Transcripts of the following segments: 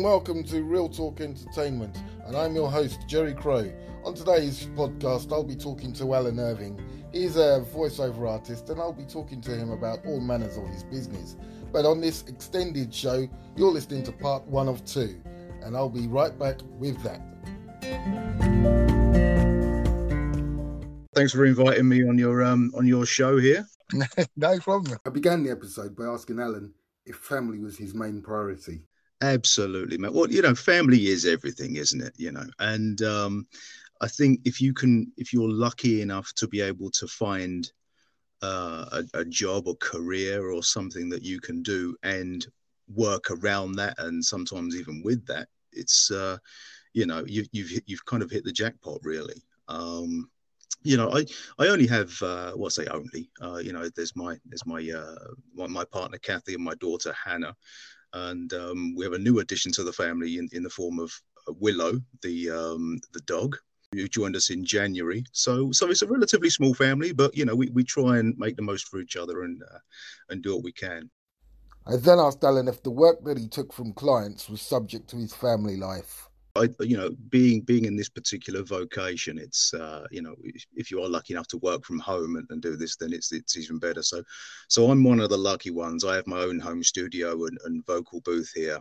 Hello and welcome to Real Talk Entertainment, and I'm your host, Jerry Crow. On today's podcast, I'll be talking to Alan Irving. He's a voiceover artist, and I'll be talking to him about all manners of his business. But on this extended show, you're listening to part one of two, and I'll be right back with that. Thanks for inviting me on your um on your show here. no problem. I began the episode by asking Alan if family was his main priority. Absolutely, man. Well, you know, family is everything, isn't it? You know, and um, I think if you can, if you're lucky enough to be able to find uh, a, a job or career or something that you can do and work around that, and sometimes even with that, it's uh, you know, you, you've you've kind of hit the jackpot, really. Um, you know, I I only have uh, well, say only. Uh, you know, there's my there's my uh, my, my partner Kathy and my daughter Hannah and um, we have a new addition to the family in, in the form of uh, Willow, the um, the dog, who joined us in January. So so it's a relatively small family, but you know we, we try and make the most for each other and uh, and do what we can. I then asked Alan if the work that he took from clients was subject to his family life. I, you know, being being in this particular vocation, it's uh, you know, if you are lucky enough to work from home and, and, do this, then it's it's even better. So, so I'm one of the lucky ones. I have my own home studio and, and vocal booth here,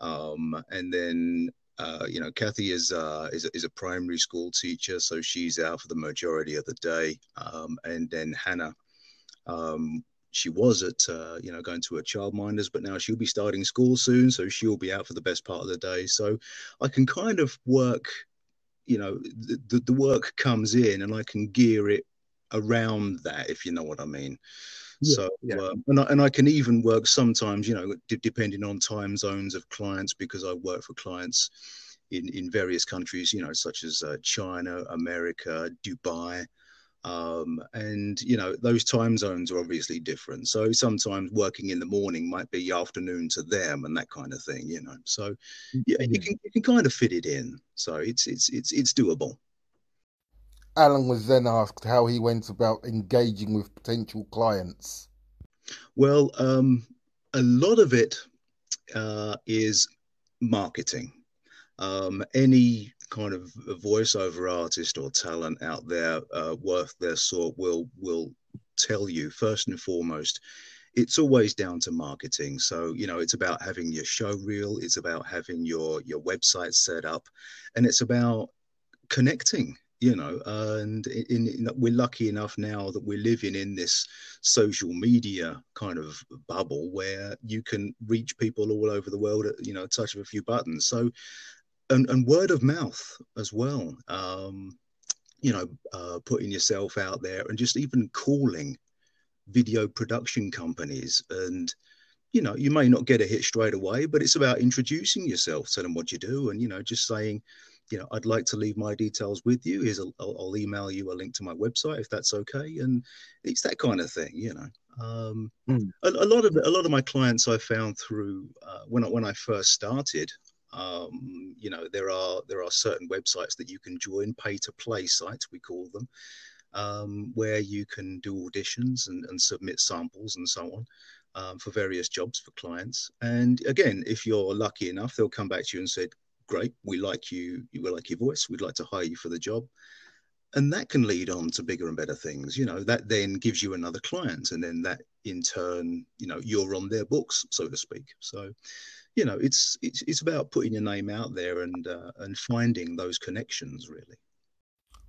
um, and then uh, you know, Kathy is uh, is is a primary school teacher, so she's out for the majority of the day, um, and then Hannah. Um, she was at uh, you know going to a childminders but now she'll be starting school soon so she'll be out for the best part of the day so i can kind of work you know the, the work comes in and i can gear it around that if you know what i mean yeah, so yeah. Uh, and, I, and i can even work sometimes you know d- depending on time zones of clients because i work for clients in in various countries you know such as uh, china america dubai um, and you know those time zones are obviously different. So sometimes working in the morning might be afternoon to them and that kind of thing you know. So yeah you can you can kind of fit it in. So it's it's it's it's doable. Alan was then asked how he went about engaging with potential clients. Well um, a lot of it uh, is marketing. Um, any kind of voiceover artist or talent out there uh, worth their salt will will tell you first and foremost. It's always down to marketing. So you know it's about having your show reel it's about having your your website set up and it's about connecting you know and in, in, we're lucky enough now that we're living in this social media kind of bubble where you can reach people all over the world at you know touch of a few buttons. So and, and word of mouth as well. Um, you know, uh, putting yourself out there and just even calling video production companies and you know you may not get a hit straight away but it's about introducing yourself tell them what you do and you know just saying you know i'd like to leave my details with you here's a, I'll, I'll email you a link to my website if that's okay and it's that kind of thing you know um, mm. a, a, lot of a lot of my clients I found through uh, when I, when I first started um, you know, there are there are certain websites that you can join, pay to play sites we call them, um, where you can do auditions and, and submit samples and so on. Um, for various jobs for clients. And again, if you're lucky enough, they'll come back to you and say, "Great, we like you. We like your voice. We'd like to hire you for the job." And that can lead on to bigger and better things. You know, that then gives you another client, and then that in turn, you know, you're on their books, so to speak. So, you know, it's it's it's about putting your name out there and uh, and finding those connections really.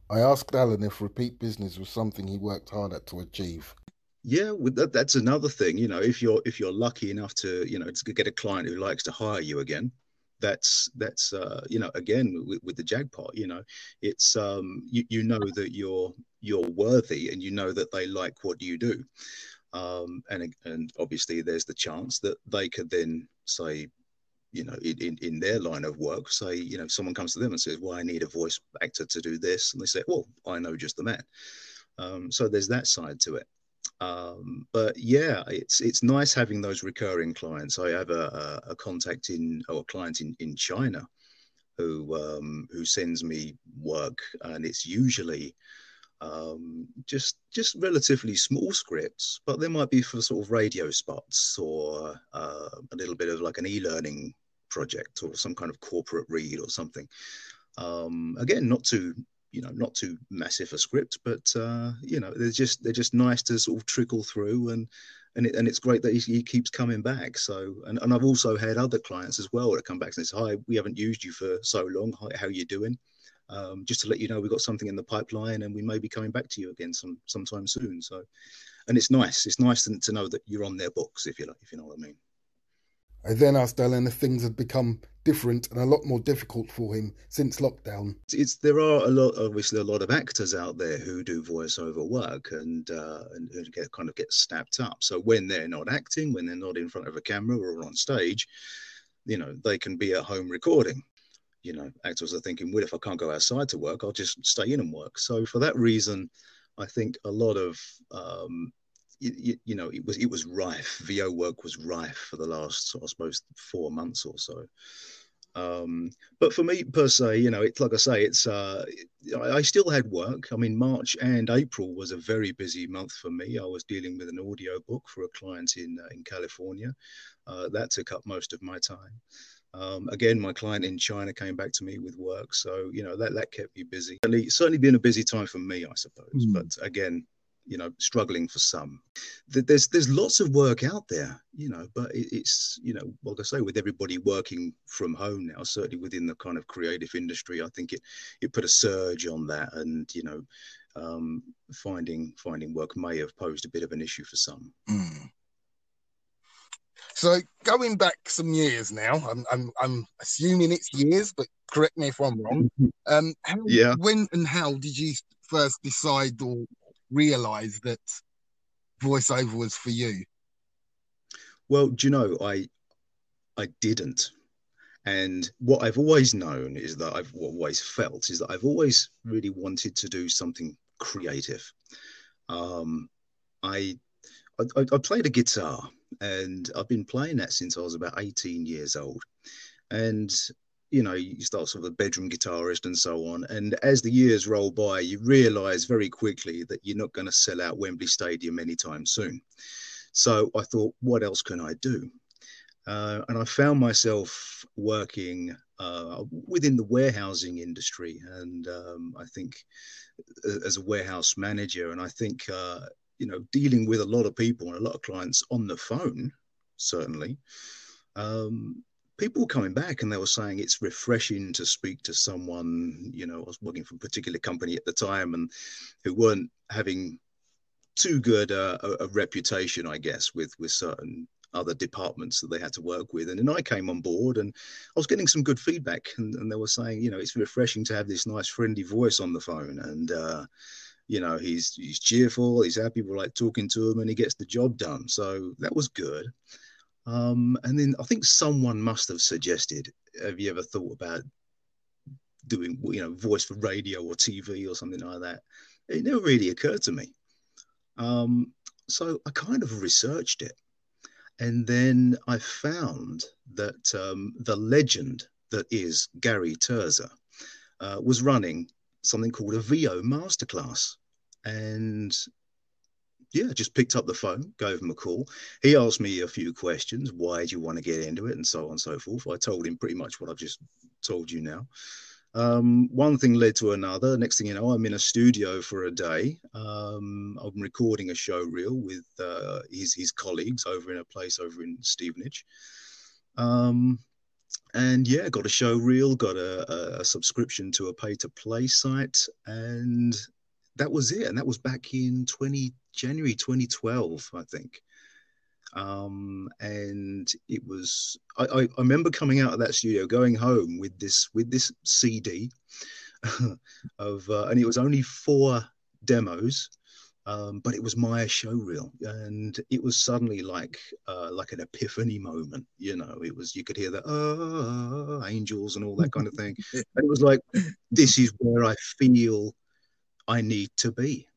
I asked Alan if repeat business was something he worked hard at to achieve. Yeah, that, that's another thing. You know, if you're if you're lucky enough to you know to get a client who likes to hire you again, that's that's uh, you know again with, with, the jackpot. You know, it's um, you you know that you're you're worthy and you know that they like what you do. Um, and and obviously there's the chance that they could then say you know, in, in their line of work, say, you know, someone comes to them and says, well, I need a voice actor to do this. And they say, well, I know just the man. Um, so there's that side to it. Um, but yeah, it's it's nice having those recurring clients. I have a, a, a contact in or a client in, in China who um, who sends me work, and it's usually um, just just relatively small scripts, but they might be for sort of radio spots or uh, a little bit of like an e-learning project or some kind of corporate read or something. Um, again, not too you know not too massive a script, but uh, you know they're just they're just nice to sort of trickle through and. And, it, and it's great that he, he, keeps coming back. So, and, and I've also had other clients as well that come back and say, "Hi, we haven't used you for so long. Hi, how are you doing?" Um, just to let you know we've got something in the pipeline and we may be coming back to you again some sometime soon. So, and it's nice. It's nice to, to know that you're on their books, if you like, if you know what I mean. I then asked Alan if things had become different and a lot more difficult for him since lockdown. It's there are a lot, obviously, a lot of actors out there who do voiceover work and uh, and, and get kind of get snapped up. So when they're not acting, when they're not in front of a camera or on stage, you know, they can be at home recording. You know, actors are thinking, well, if I can't go outside to work, I'll just stay in and work. So for that reason, I think a lot of um, you, you, know, it was it was rife. VO work was rife for the last, I suppose, four months or so. Um, but for me per se, you know, it's like I say, it's uh, I still had work. I mean, March and April was a very busy month for me. I was dealing with an audio book for a client in uh, in California. Uh, that took up most of my time. Um, again, my client in China came back to me with work, so you know that that kept me busy. It's certainly been a busy time for me, I suppose. Mm. But again, you know struggling for some there's there's lots of work out there you know but it's you know like i say with everybody working from home now certainly within the kind of creative industry i think it it put a surge on that and you know um, finding finding work may have posed a bit of an issue for some mm. so going back some years now I'm, I'm i'm assuming it's years but correct me if i'm wrong mm-hmm. um how, yeah when and how did you first decide or realize that voiceover was for you? Well, do you know, I I didn't. And what I've always known is that I've always felt is that I've always really wanted to do something creative. Um, I, I, I played a guitar and I've been playing that since I was about 18 years old. And you know, you start sort of a bedroom guitarist and so on. And as the years roll by, you realize very quickly that you're not going to sell out Wembley Stadium anytime soon. So I thought, what else can I do? Uh, and I found myself working uh, within the warehousing industry, and um, I think as a warehouse manager, and I think uh, you know dealing with a lot of people and a lot of clients on the phone, certainly. Um, people were coming back and they were saying it's refreshing to speak to someone you know i was working for a particular company at the time and who weren't having too good a, a, reputation i guess with with certain other departments that they had to work with. And then i came on board and i was getting some good feedback and, and they were saying you know it's refreshing to have this nice friendly voice on the phone and uh, you know he's he's cheerful he's happy we like talking to him and he gets the job done. So that was good um, and then I think someone must have suggested, have you ever thought about doing, you know, voice for radio or TV or something like that? It never really occurred to me. Um, so I kind of researched it. And then I found that um, the legend that is Gary Terzza uh, was running something called a VO masterclass. And yeah, just picked up the phone, gave him a call. He asked me a few questions. Why do you want to get into it? And so on and so forth. I told him pretty much what I've just told you now. Um, one thing led to another. Next thing you know, I'm in a studio for a day. Um, I'm recording a show reel with uh, his, his colleagues over in a place over in Stevenage. Um, and yeah, got a show reel, got a, a, subscription to a pay to play site, and that was it. And that was back in 20, January 2012, I think. Um, and it was, I, I, I, remember coming out of that studio, going home with this, with this CD of, uh, and it was only four demos. Um, but it was my show reel, and it was suddenly like uh, like an epiphany moment. You know, it was you could hear the oh, angels and all that kind of thing, and it was like this is where I feel I need to be.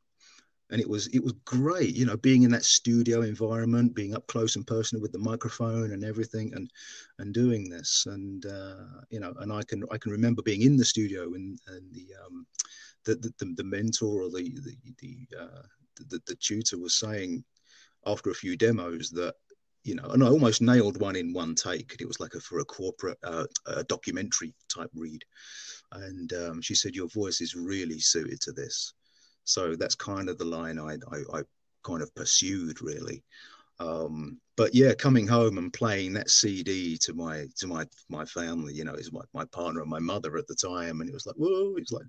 And it was it was great, you know, being in that studio environment, being up close and personal with the microphone and everything, and and doing this, and uh, you know, and I can I can remember being in the studio and and the um, the, the, the mentor or the the the, uh, the the tutor was saying after a few demos that you know, and I almost nailed one in one take. It was like a, for a corporate uh, a documentary type read, and um, she said your voice is really suited to this. So that's kind of the line I I, I kind of pursued really. Um, but yeah, coming home and playing that CD to my to my my family, you know, is my, my partner and my mother at the time, and it was like, whoa, it's like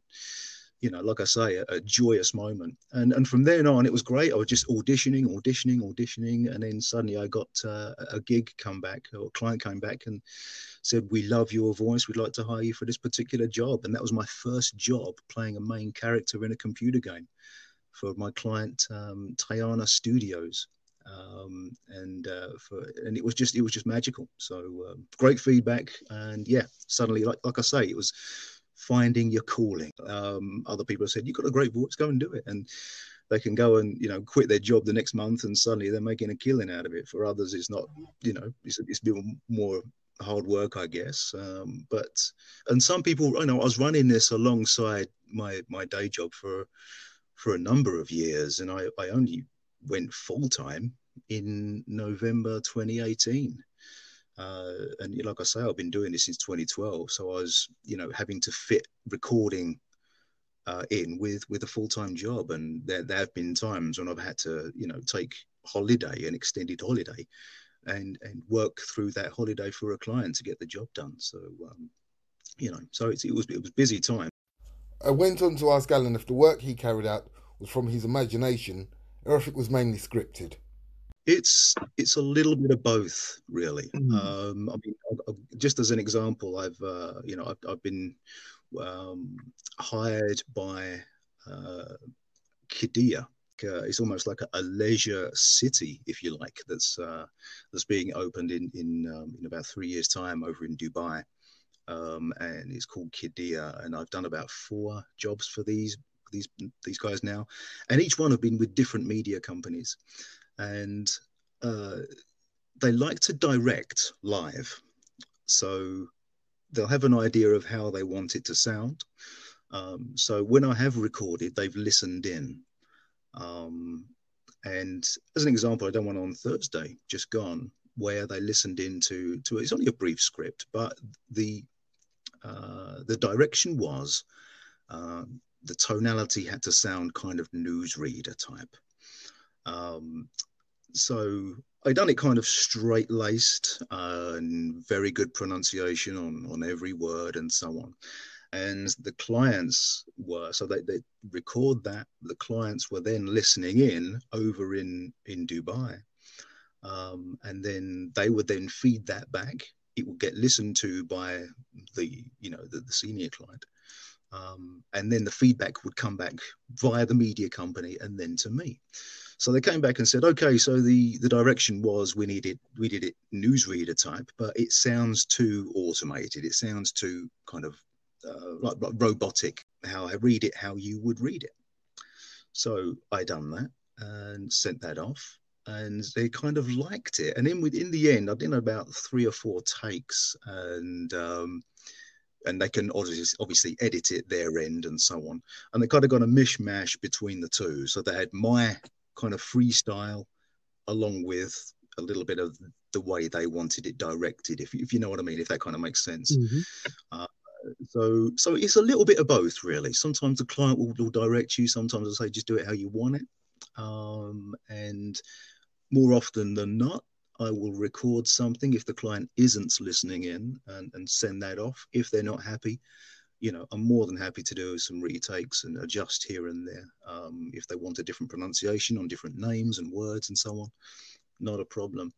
you know, like I say, a, a, joyous moment. And and from then on, it was great. I was just auditioning, auditioning, auditioning, and then suddenly I got uh, a gig come back, or a client came back and said, "We love your voice. We'd like to hire you for this particular job." And that was my first job playing a main character in a computer game for my client um, Tayana Studios. Um, and uh, for and it was just it was just magical. So um, great feedback, and yeah, suddenly like like I say, it was finding your calling. Um, other people have said, You've got a great voice, go and do it. And they can go and, you know, quit their job the next month and suddenly they're making a killing out of it. For others, it's not, you know, it's, it's bit more hard work, I guess. Um, but, and some people, you know, I was running this alongside my, my day job for, for a number of years and I, I only went full time in November 2018. Uh, and like I say, I've been doing this since 2012. So I was, you know, having to fit recording uh, in with with a full time job, and there there have been times when I've had to, you know, take holiday, an extended holiday, and and work through that holiday for a client to get the job done. So, um, you know, so it was it was busy time. I went on to ask Alan if the work he carried out was from his imagination or if it was mainly scripted. It's it's a little bit of both, really. Mm. Um, I mean, just as an example, I've uh, you know I've, I've been um, hired by uh, Qiddiya. Uh, it's almost like a, a, leisure city, if you like, that's uh, that's being opened in in, um, in about three years' time over in Dubai, um, and it's called Qiddiya. And I've done about four jobs for these these these guys now, and each one have been with different media companies and uh, they like to direct live. So they'll have an idea of how they want it to sound. Um, so when I have recorded, they've listened in. Um, and as an example, I done one on Thursday, just gone, where they listened into to it's only a brief script, but the uh, the direction was uh, the tonality had to sound kind of newsreader type. Um, so I done it kind of straight laced uh, and very good pronunciation on on every word and so on. And the clients were so they, they record that. The clients were then listening in over in in Dubai, um, and then they would then feed that back. It would get listened to by the you know the, the senior client, um, and then the feedback would come back via the media company and then to me. So they came back and said, okay, so the, the direction was we needed we did it newsreader type, but it sounds too automated. It sounds too kind of uh, like, like robotic. How I read it, how you would read it. So I done that and sent that off, and they kind of liked it. And in in the end, I did about three or four takes, and um, and they can obviously, obviously edit it their end and so on. And they kind of got a mishmash between the two. So they had my kind of freestyle along with a little bit of the way they wanted it directed if, if you know what i mean if that kind of makes sense mm-hmm. uh, so so it's a little bit of both really sometimes the client will, will direct you sometimes they'll say just do it how you want it um, and more often than not i will record something if the client isn't listening in and, and send that off if they're not happy you know, I'm more than happy to do some retakes and adjust here and there um, if they want a different pronunciation on different names and words and so on. Not a problem.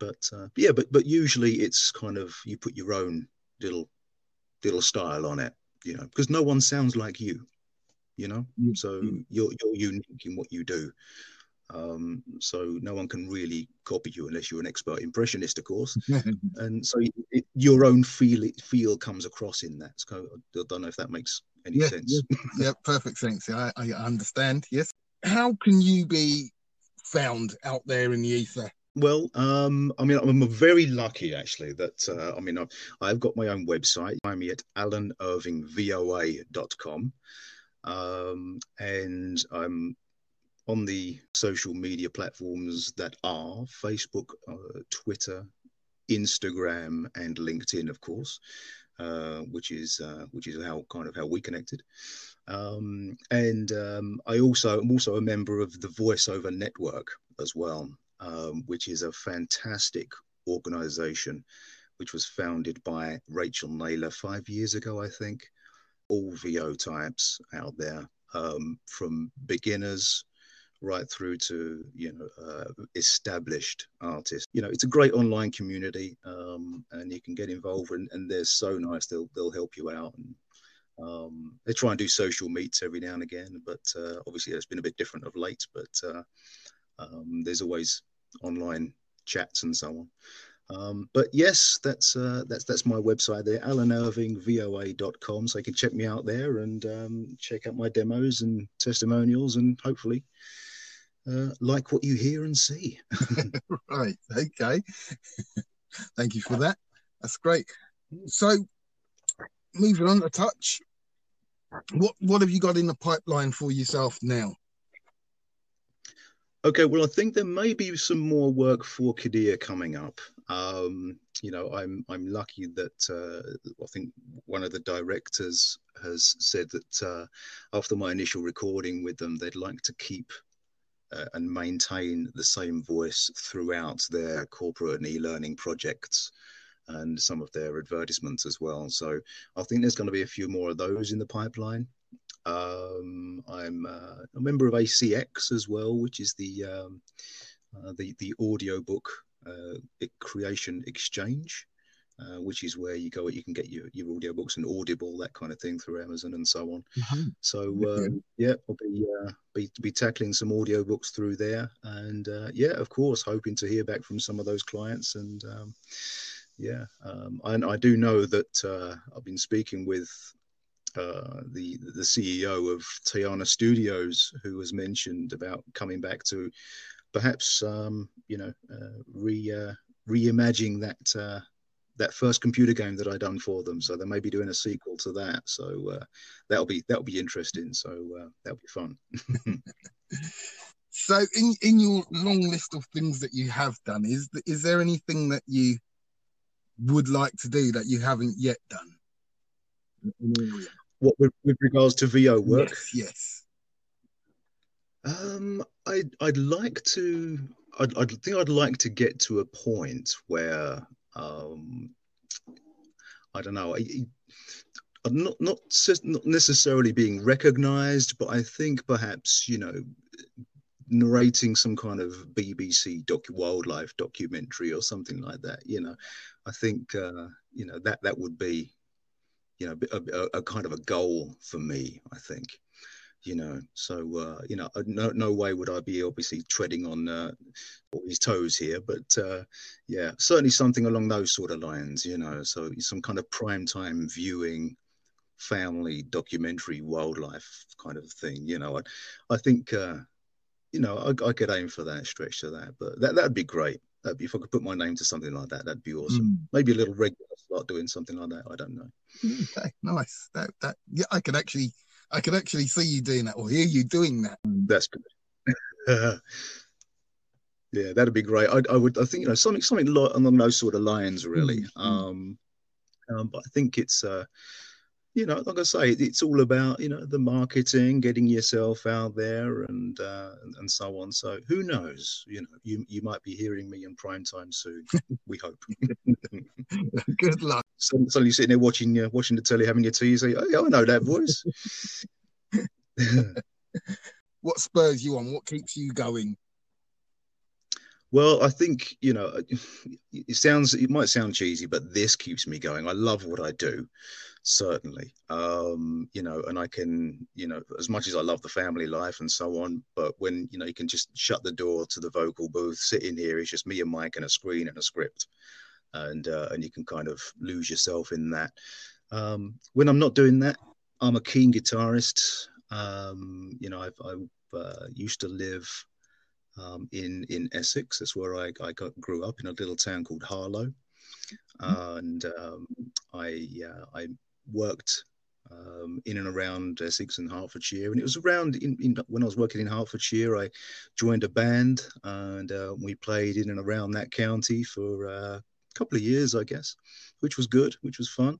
But uh, yeah, but but usually it's kind of you put your own little little style on it, you know, because no one sounds like you, you know. Mm-hmm. So you're you're unique in what you do. Um, so no one can really copy you unless you're an expert impressionist, of course. and so it, your own feel feel comes across in that. So I don't know if that makes any yeah, sense. Yeah, yeah, perfect sense. I, I understand. Yes. How can you be found out there in the ether? Well, um, I mean, I'm very lucky actually that uh, I mean I've, I've got my own website. Find me at alanervingvoa.com, um, and I'm on the social media platforms that are Facebook, uh, Twitter, Instagram, and LinkedIn, of course, uh, which is uh, which is how kind of how we connected. Um, and um, I also am also a member of the VoiceOver Network as well, um, which is a fantastic organization, which was founded by Rachel Naylor five years ago, I think. All VO types out there, um, from beginners right through to you know uh, established artists. You know, it's a great online community, um, and you can get involved, and, and they're so nice. They'll they'll help you out. And, um, they try and do social meets every now and again, but uh, obviously it's been a bit different of late. But uh, um, there's always online chats and so on. Um, but yes, that's uh, that's that's my website there, alanervingvoa.com. So you can check me out there and um, check out my demos and testimonials, and hopefully uh, like what you hear and see. right. Okay. Thank you for that. That's great. So, moving on a touch, what what have you got in the pipeline for yourself now? Okay, well, I think there may be some more work for Qiddiya coming up. Um, you know, I'm I'm lucky that uh, I think one of the directors has said that uh, after my initial recording with them, they'd like to keep uh, and maintain the same voice throughout their corporate and e-learning projects and some of their advertisements as well. So I think there's going to be a few more of those in the pipeline. Um, I'm uh, a member of ACX as well, which is the um, uh, the the audio book uh, creation exchange uh, which is where you go, you can get your, your audiobooks and Audible, that kind of thing through Amazon and so on. Mm-hmm. So, um, yeah, I'll be, uh, be, be tackling some audiobooks through there. And uh, yeah, of course, hoping to hear back from some of those clients. And um, yeah, um, and I do know that uh, I've been speaking with uh, the the CEO of Tiana Studios, who has mentioned about coming back to perhaps um, you know uh, re uh, reimagining that uh, that first computer game that I done for them. So they may be doing a sequel to that. So uh, that'll be that'll be interesting. So uh, that'll be fun. so in in your long list of things that you have done, is is there anything that you would like to do that you haven't yet done? What with, with regards to VO work? Yes. yes. Um, I'd I'd like to. I'd, I'd think I'd like to get to a point where um, I don't know. Not not not necessarily being recognised, but I think perhaps you know narrating some kind of BBC docu wildlife documentary or something like that. You know, I think uh, you know that that would be you know a, a, a kind of a goal for me. I think you know. So uh, you know, no no way would I be obviously treading on uh, his toes here, but uh, yeah, certainly something along those sort of lines, you know. So some kind of prime time viewing, family documentary, wildlife kind of thing, you know. I, I think. Uh, you know, I, I could aim for that, stretch to that, but that that'd be great. That'd be, if I could put my name to something like that, that'd be awesome. Mm. Maybe a little regular slot doing something like that. I don't know. Okay, nice. That that yeah, I could actually I could actually see you doing that or hear you doing that. That's good. yeah, that'd be great. I, I, would. I think you know something something along those sort of lines, really. Mm-hmm. Um, um, but I think it's uh, you know, like I say, it's all about you know the marketing, getting yourself out there, and uh, and so on. So who knows? You know, you you might be hearing me in prime time soon. we hope. Good luck. So, suddenly sitting there watching uh, watching the telly, having your tea, you say, "Oh, yeah, I know that voice." what spurs you on? What keeps you going? Well, I think you know, it sounds it might sound cheesy, but this keeps me going. I love what I do certainly. Um you know and i can you know as much as i love the family life and so on but when you know you can just shut the door to the vocal booth sit in here it's just me and mike and a screen and a script. And uh, and you can kind of lose yourself in that. Um when i'm not doing that i'm a keen guitarist. Um you know i've i uh, used to live um, in in Essex. That's where I, I got, grew up in a little town called Harlow, mm-hmm. and um, I uh, I worked um, in and around Essex and Hertfordshire. And it was around in, in, when I was working in Hertfordshire, I joined a band and uh, we played in and around that county for uh, a couple of years, I guess, which was good, which was fun.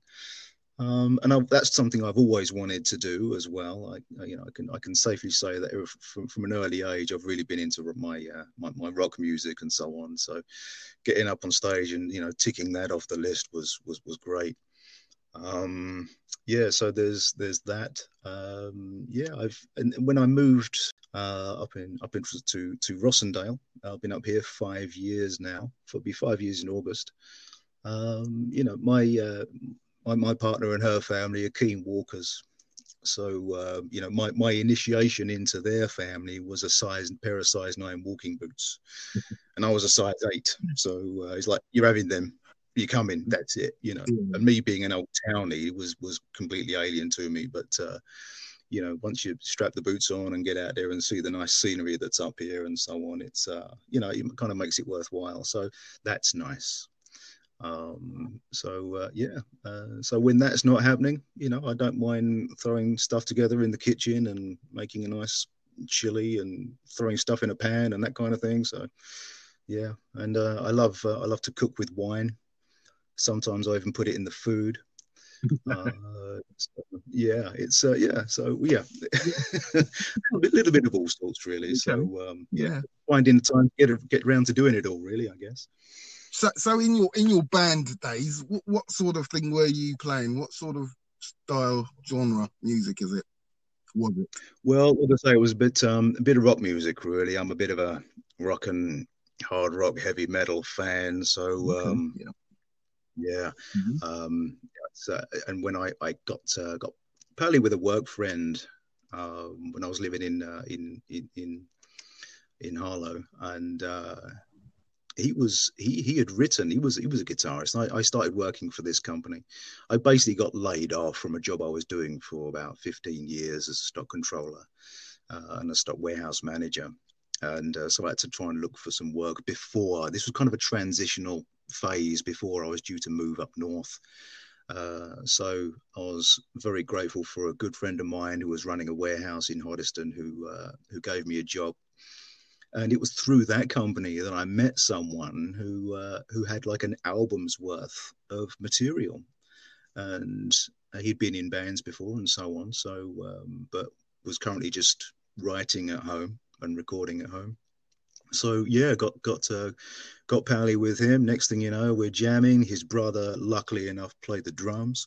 Um, and I, that's something I've always wanted to do as well. I, you know, I can I can safely say that from, from an early age, I've really been into my, uh, my, my rock music and so on. So, getting up on stage and you know ticking that off the list was was was great. Um, yeah, so there's there's that. Um, yeah, I've and when I moved uh, up in up into to to Rossendale, I've been up here five years now. It'll be five years in August. Um, you know, my uh, my, my partner and her family are keen walkers. So, uh, you know, my, my initiation into their family was a size pair of size nine walking boots. and I was a size eight. So uh, it's like, you're having them, you're coming, that's it, you know. And me being an old townie was, was completely alien to me. But, uh, you know, once you strap the boots on and get out there and see the nice scenery that's up here and so on, it's, uh, you know, it kind of makes it worthwhile. So that's nice. Um, so uh, yeah, uh, so when that's not happening, you know, I don't mind throwing stuff together in the kitchen and making a nice chili and throwing stuff in a pan and that kind of thing. So yeah, and uh, I love uh, I love to cook with wine. Sometimes I even put it in the food. Uh, so, yeah, it's uh, yeah. So yeah, a little bit of all sorts really. So um, yeah, finding the time to get get around to doing it all really, I guess. So, so in your in your band days, what, what sort of thing were you playing? What sort of style, genre music is it? Was it? Well, like I say, it was a bit um, a bit of rock music. Really, I'm a bit of a rock and hard rock, heavy metal fan. So, okay. um, yeah, yeah. Mm-hmm. Um, so, and when I I got uh, got partly with a work friend um, when I was living in uh, in in in in Harlow, and uh, he was he he had written he was he was a guitarist I, I, started working for this company i basically got laid off from a job i was doing for about 15 years as a stock controller uh, and a stock warehouse manager and uh, so i had to try and look for some work before this was kind of a transitional phase before i was due to move up north uh, so I was very grateful for a good friend of mine who was running a warehouse in Hoddesdon who uh, who gave me a job and it was through that company that I met someone who uh, who had like an album's worth of material, and he'd been in bands before and so on. So, um, but was currently just writing at home and recording at home. So yeah, got got uh, got pally with him. Next thing you know, we're jamming. His brother, luckily enough, played the drums.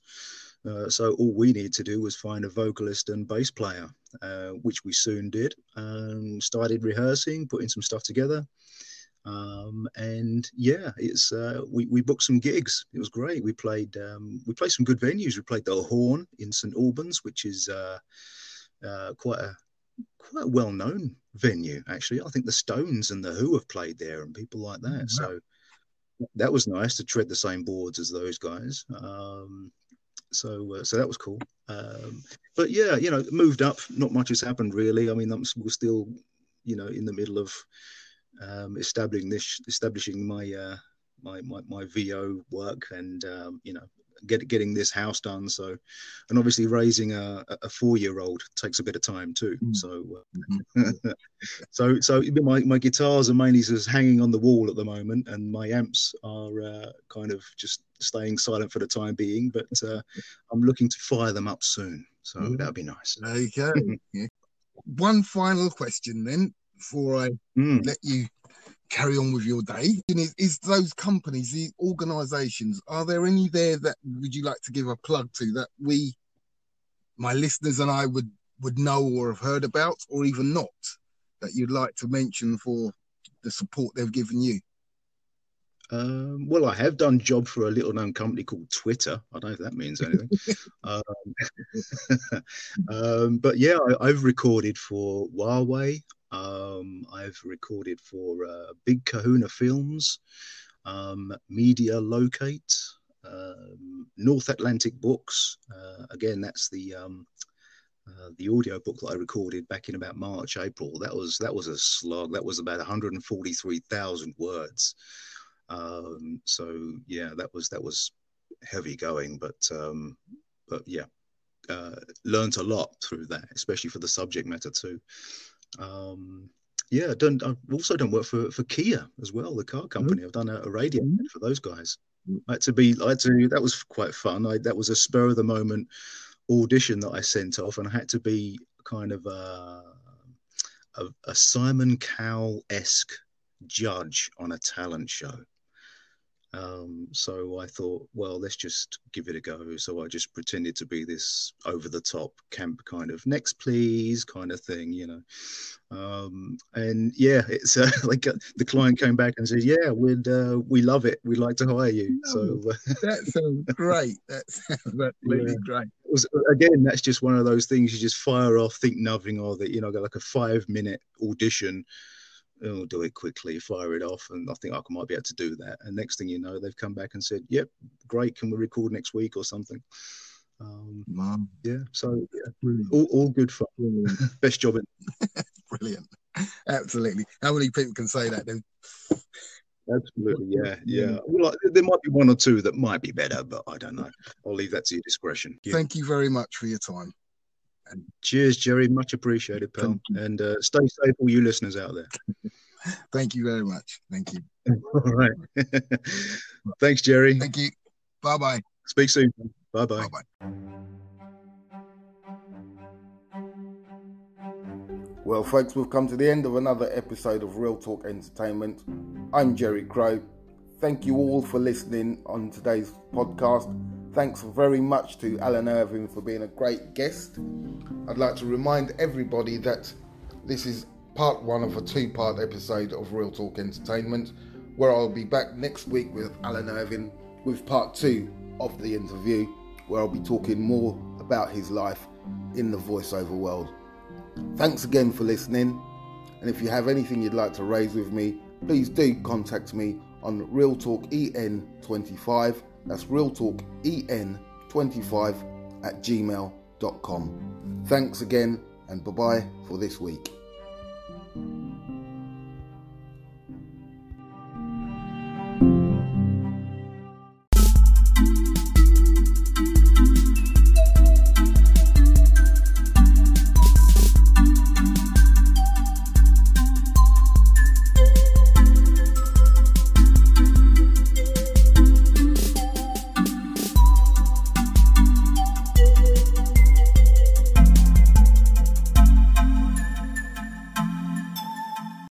Uh, so all we needed to do was find a vocalist and bass player, uh, which we soon did. and started rehearsing, putting some stuff together. Um, and yeah, it's uh, we we booked some gigs. It was great. We played um, we played some good venues. We played the Horn in St Albans, which is uh, uh, quite a quite a well known venue actually. I think the Stones and the Who have played there, and people like that. Mm-hmm. So that was nice to tread the same boards as those guys. Um, so uh, so that was cool. Um, but yeah, you know, moved up. Not much has happened really. I mean, I'm, we're still, you know, in the middle of um, establishing this, establishing my, uh, my my my VO work, and um, you know, get, getting this house done. So, and obviously raising a, a four year old takes a bit of time too. Mm. So, uh, mm-hmm. so, so my, my guitars are mainly just hanging on the wall at the moment, and my amps are uh, kind of just staying silent for the time being. But uh, I'm looking to fire them up soon. So mm. that'd be nice. Okay. yeah. One final question then before I mm. let you carry on with your day. Is, is those companies, the organisations, are there any there that would you like to give a plug to that we, my listeners and I, would would know or have heard about, or even not, that you'd like to mention for the support they've given you? Um, well, I have done job for a little known company called Twitter. I don't know if that means anything. um, um, but yeah, I, have recorded for Huawei. Um, I've recorded for uh, Big Kahuna Films, um, Media Locate, um, North Atlantic Books. Uh, again, that's the um, uh, the audio book that I recorded back in about March, April. That was that was a slog. That was about 143,000 words. Um, so yeah, that was that was heavy going, but um, but yeah, uh, learned a lot through that, especially for the subject matter too. Um, yeah, done. I've also done work for, for Kia as well, the car company. Mm-hmm. I've done a, a radio mm-hmm. for those guys. I had to be, I had to, that was quite fun. I, that was a spur of the moment audition that I sent off, and I had to be kind of a, a, a Simon Cowell esque judge on a talent show. Um, so I thought, well, let's just give it a go. So I just pretended to be this over the top camp kind of next, please kind of thing, you know. Um, and yeah, it's uh, like uh, the client came back and said, yeah, we'd uh, we love it. We'd like to hire you. so uh, that sounds great. That sounds absolutely yeah. great. Was again, that's just one of those things you just fire off, think nothing of it. You know, got like a five minute audition oh, do it quickly, fire it off, and I think I might be able to do that. And next thing you know, they've come back and said, "Yep, great. Can we record next week or something?" Um, wow. Yeah. So yeah, all, all good fun. Best job in. Brilliant. Absolutely. How many people can say that then? Absolutely, yeah, yeah. Well, there might be one or two that might be better, but I don't know. I'll leave that to your discretion. Yeah. Thank you very much for your time. And Cheers, Jerry. Much appreciated, pal. And uh, stay safe, all you listeners out there. Thank you very much. Thank you. all right. Thanks, Jerry. Thank you. Bye bye. Speak soon. Bye bye. Well, folks, we've come to the end of another episode of Real Talk Entertainment. I'm Jerry Crow. Thank you all for listening on today's podcast. Thanks very much to Alan Irving for being a great guest. I'd like to remind everybody that this is part one of a two part episode of Real Talk Entertainment, where I'll be back next week with Alan Irving with part two of the interview, where I'll be talking more about his life in the voiceover world. Thanks again for listening, and if you have anything you'd like to raise with me, please do contact me on Real Talk EN25 that's realtalken25 at gmail.com. Thanks again, and bye bye for this week.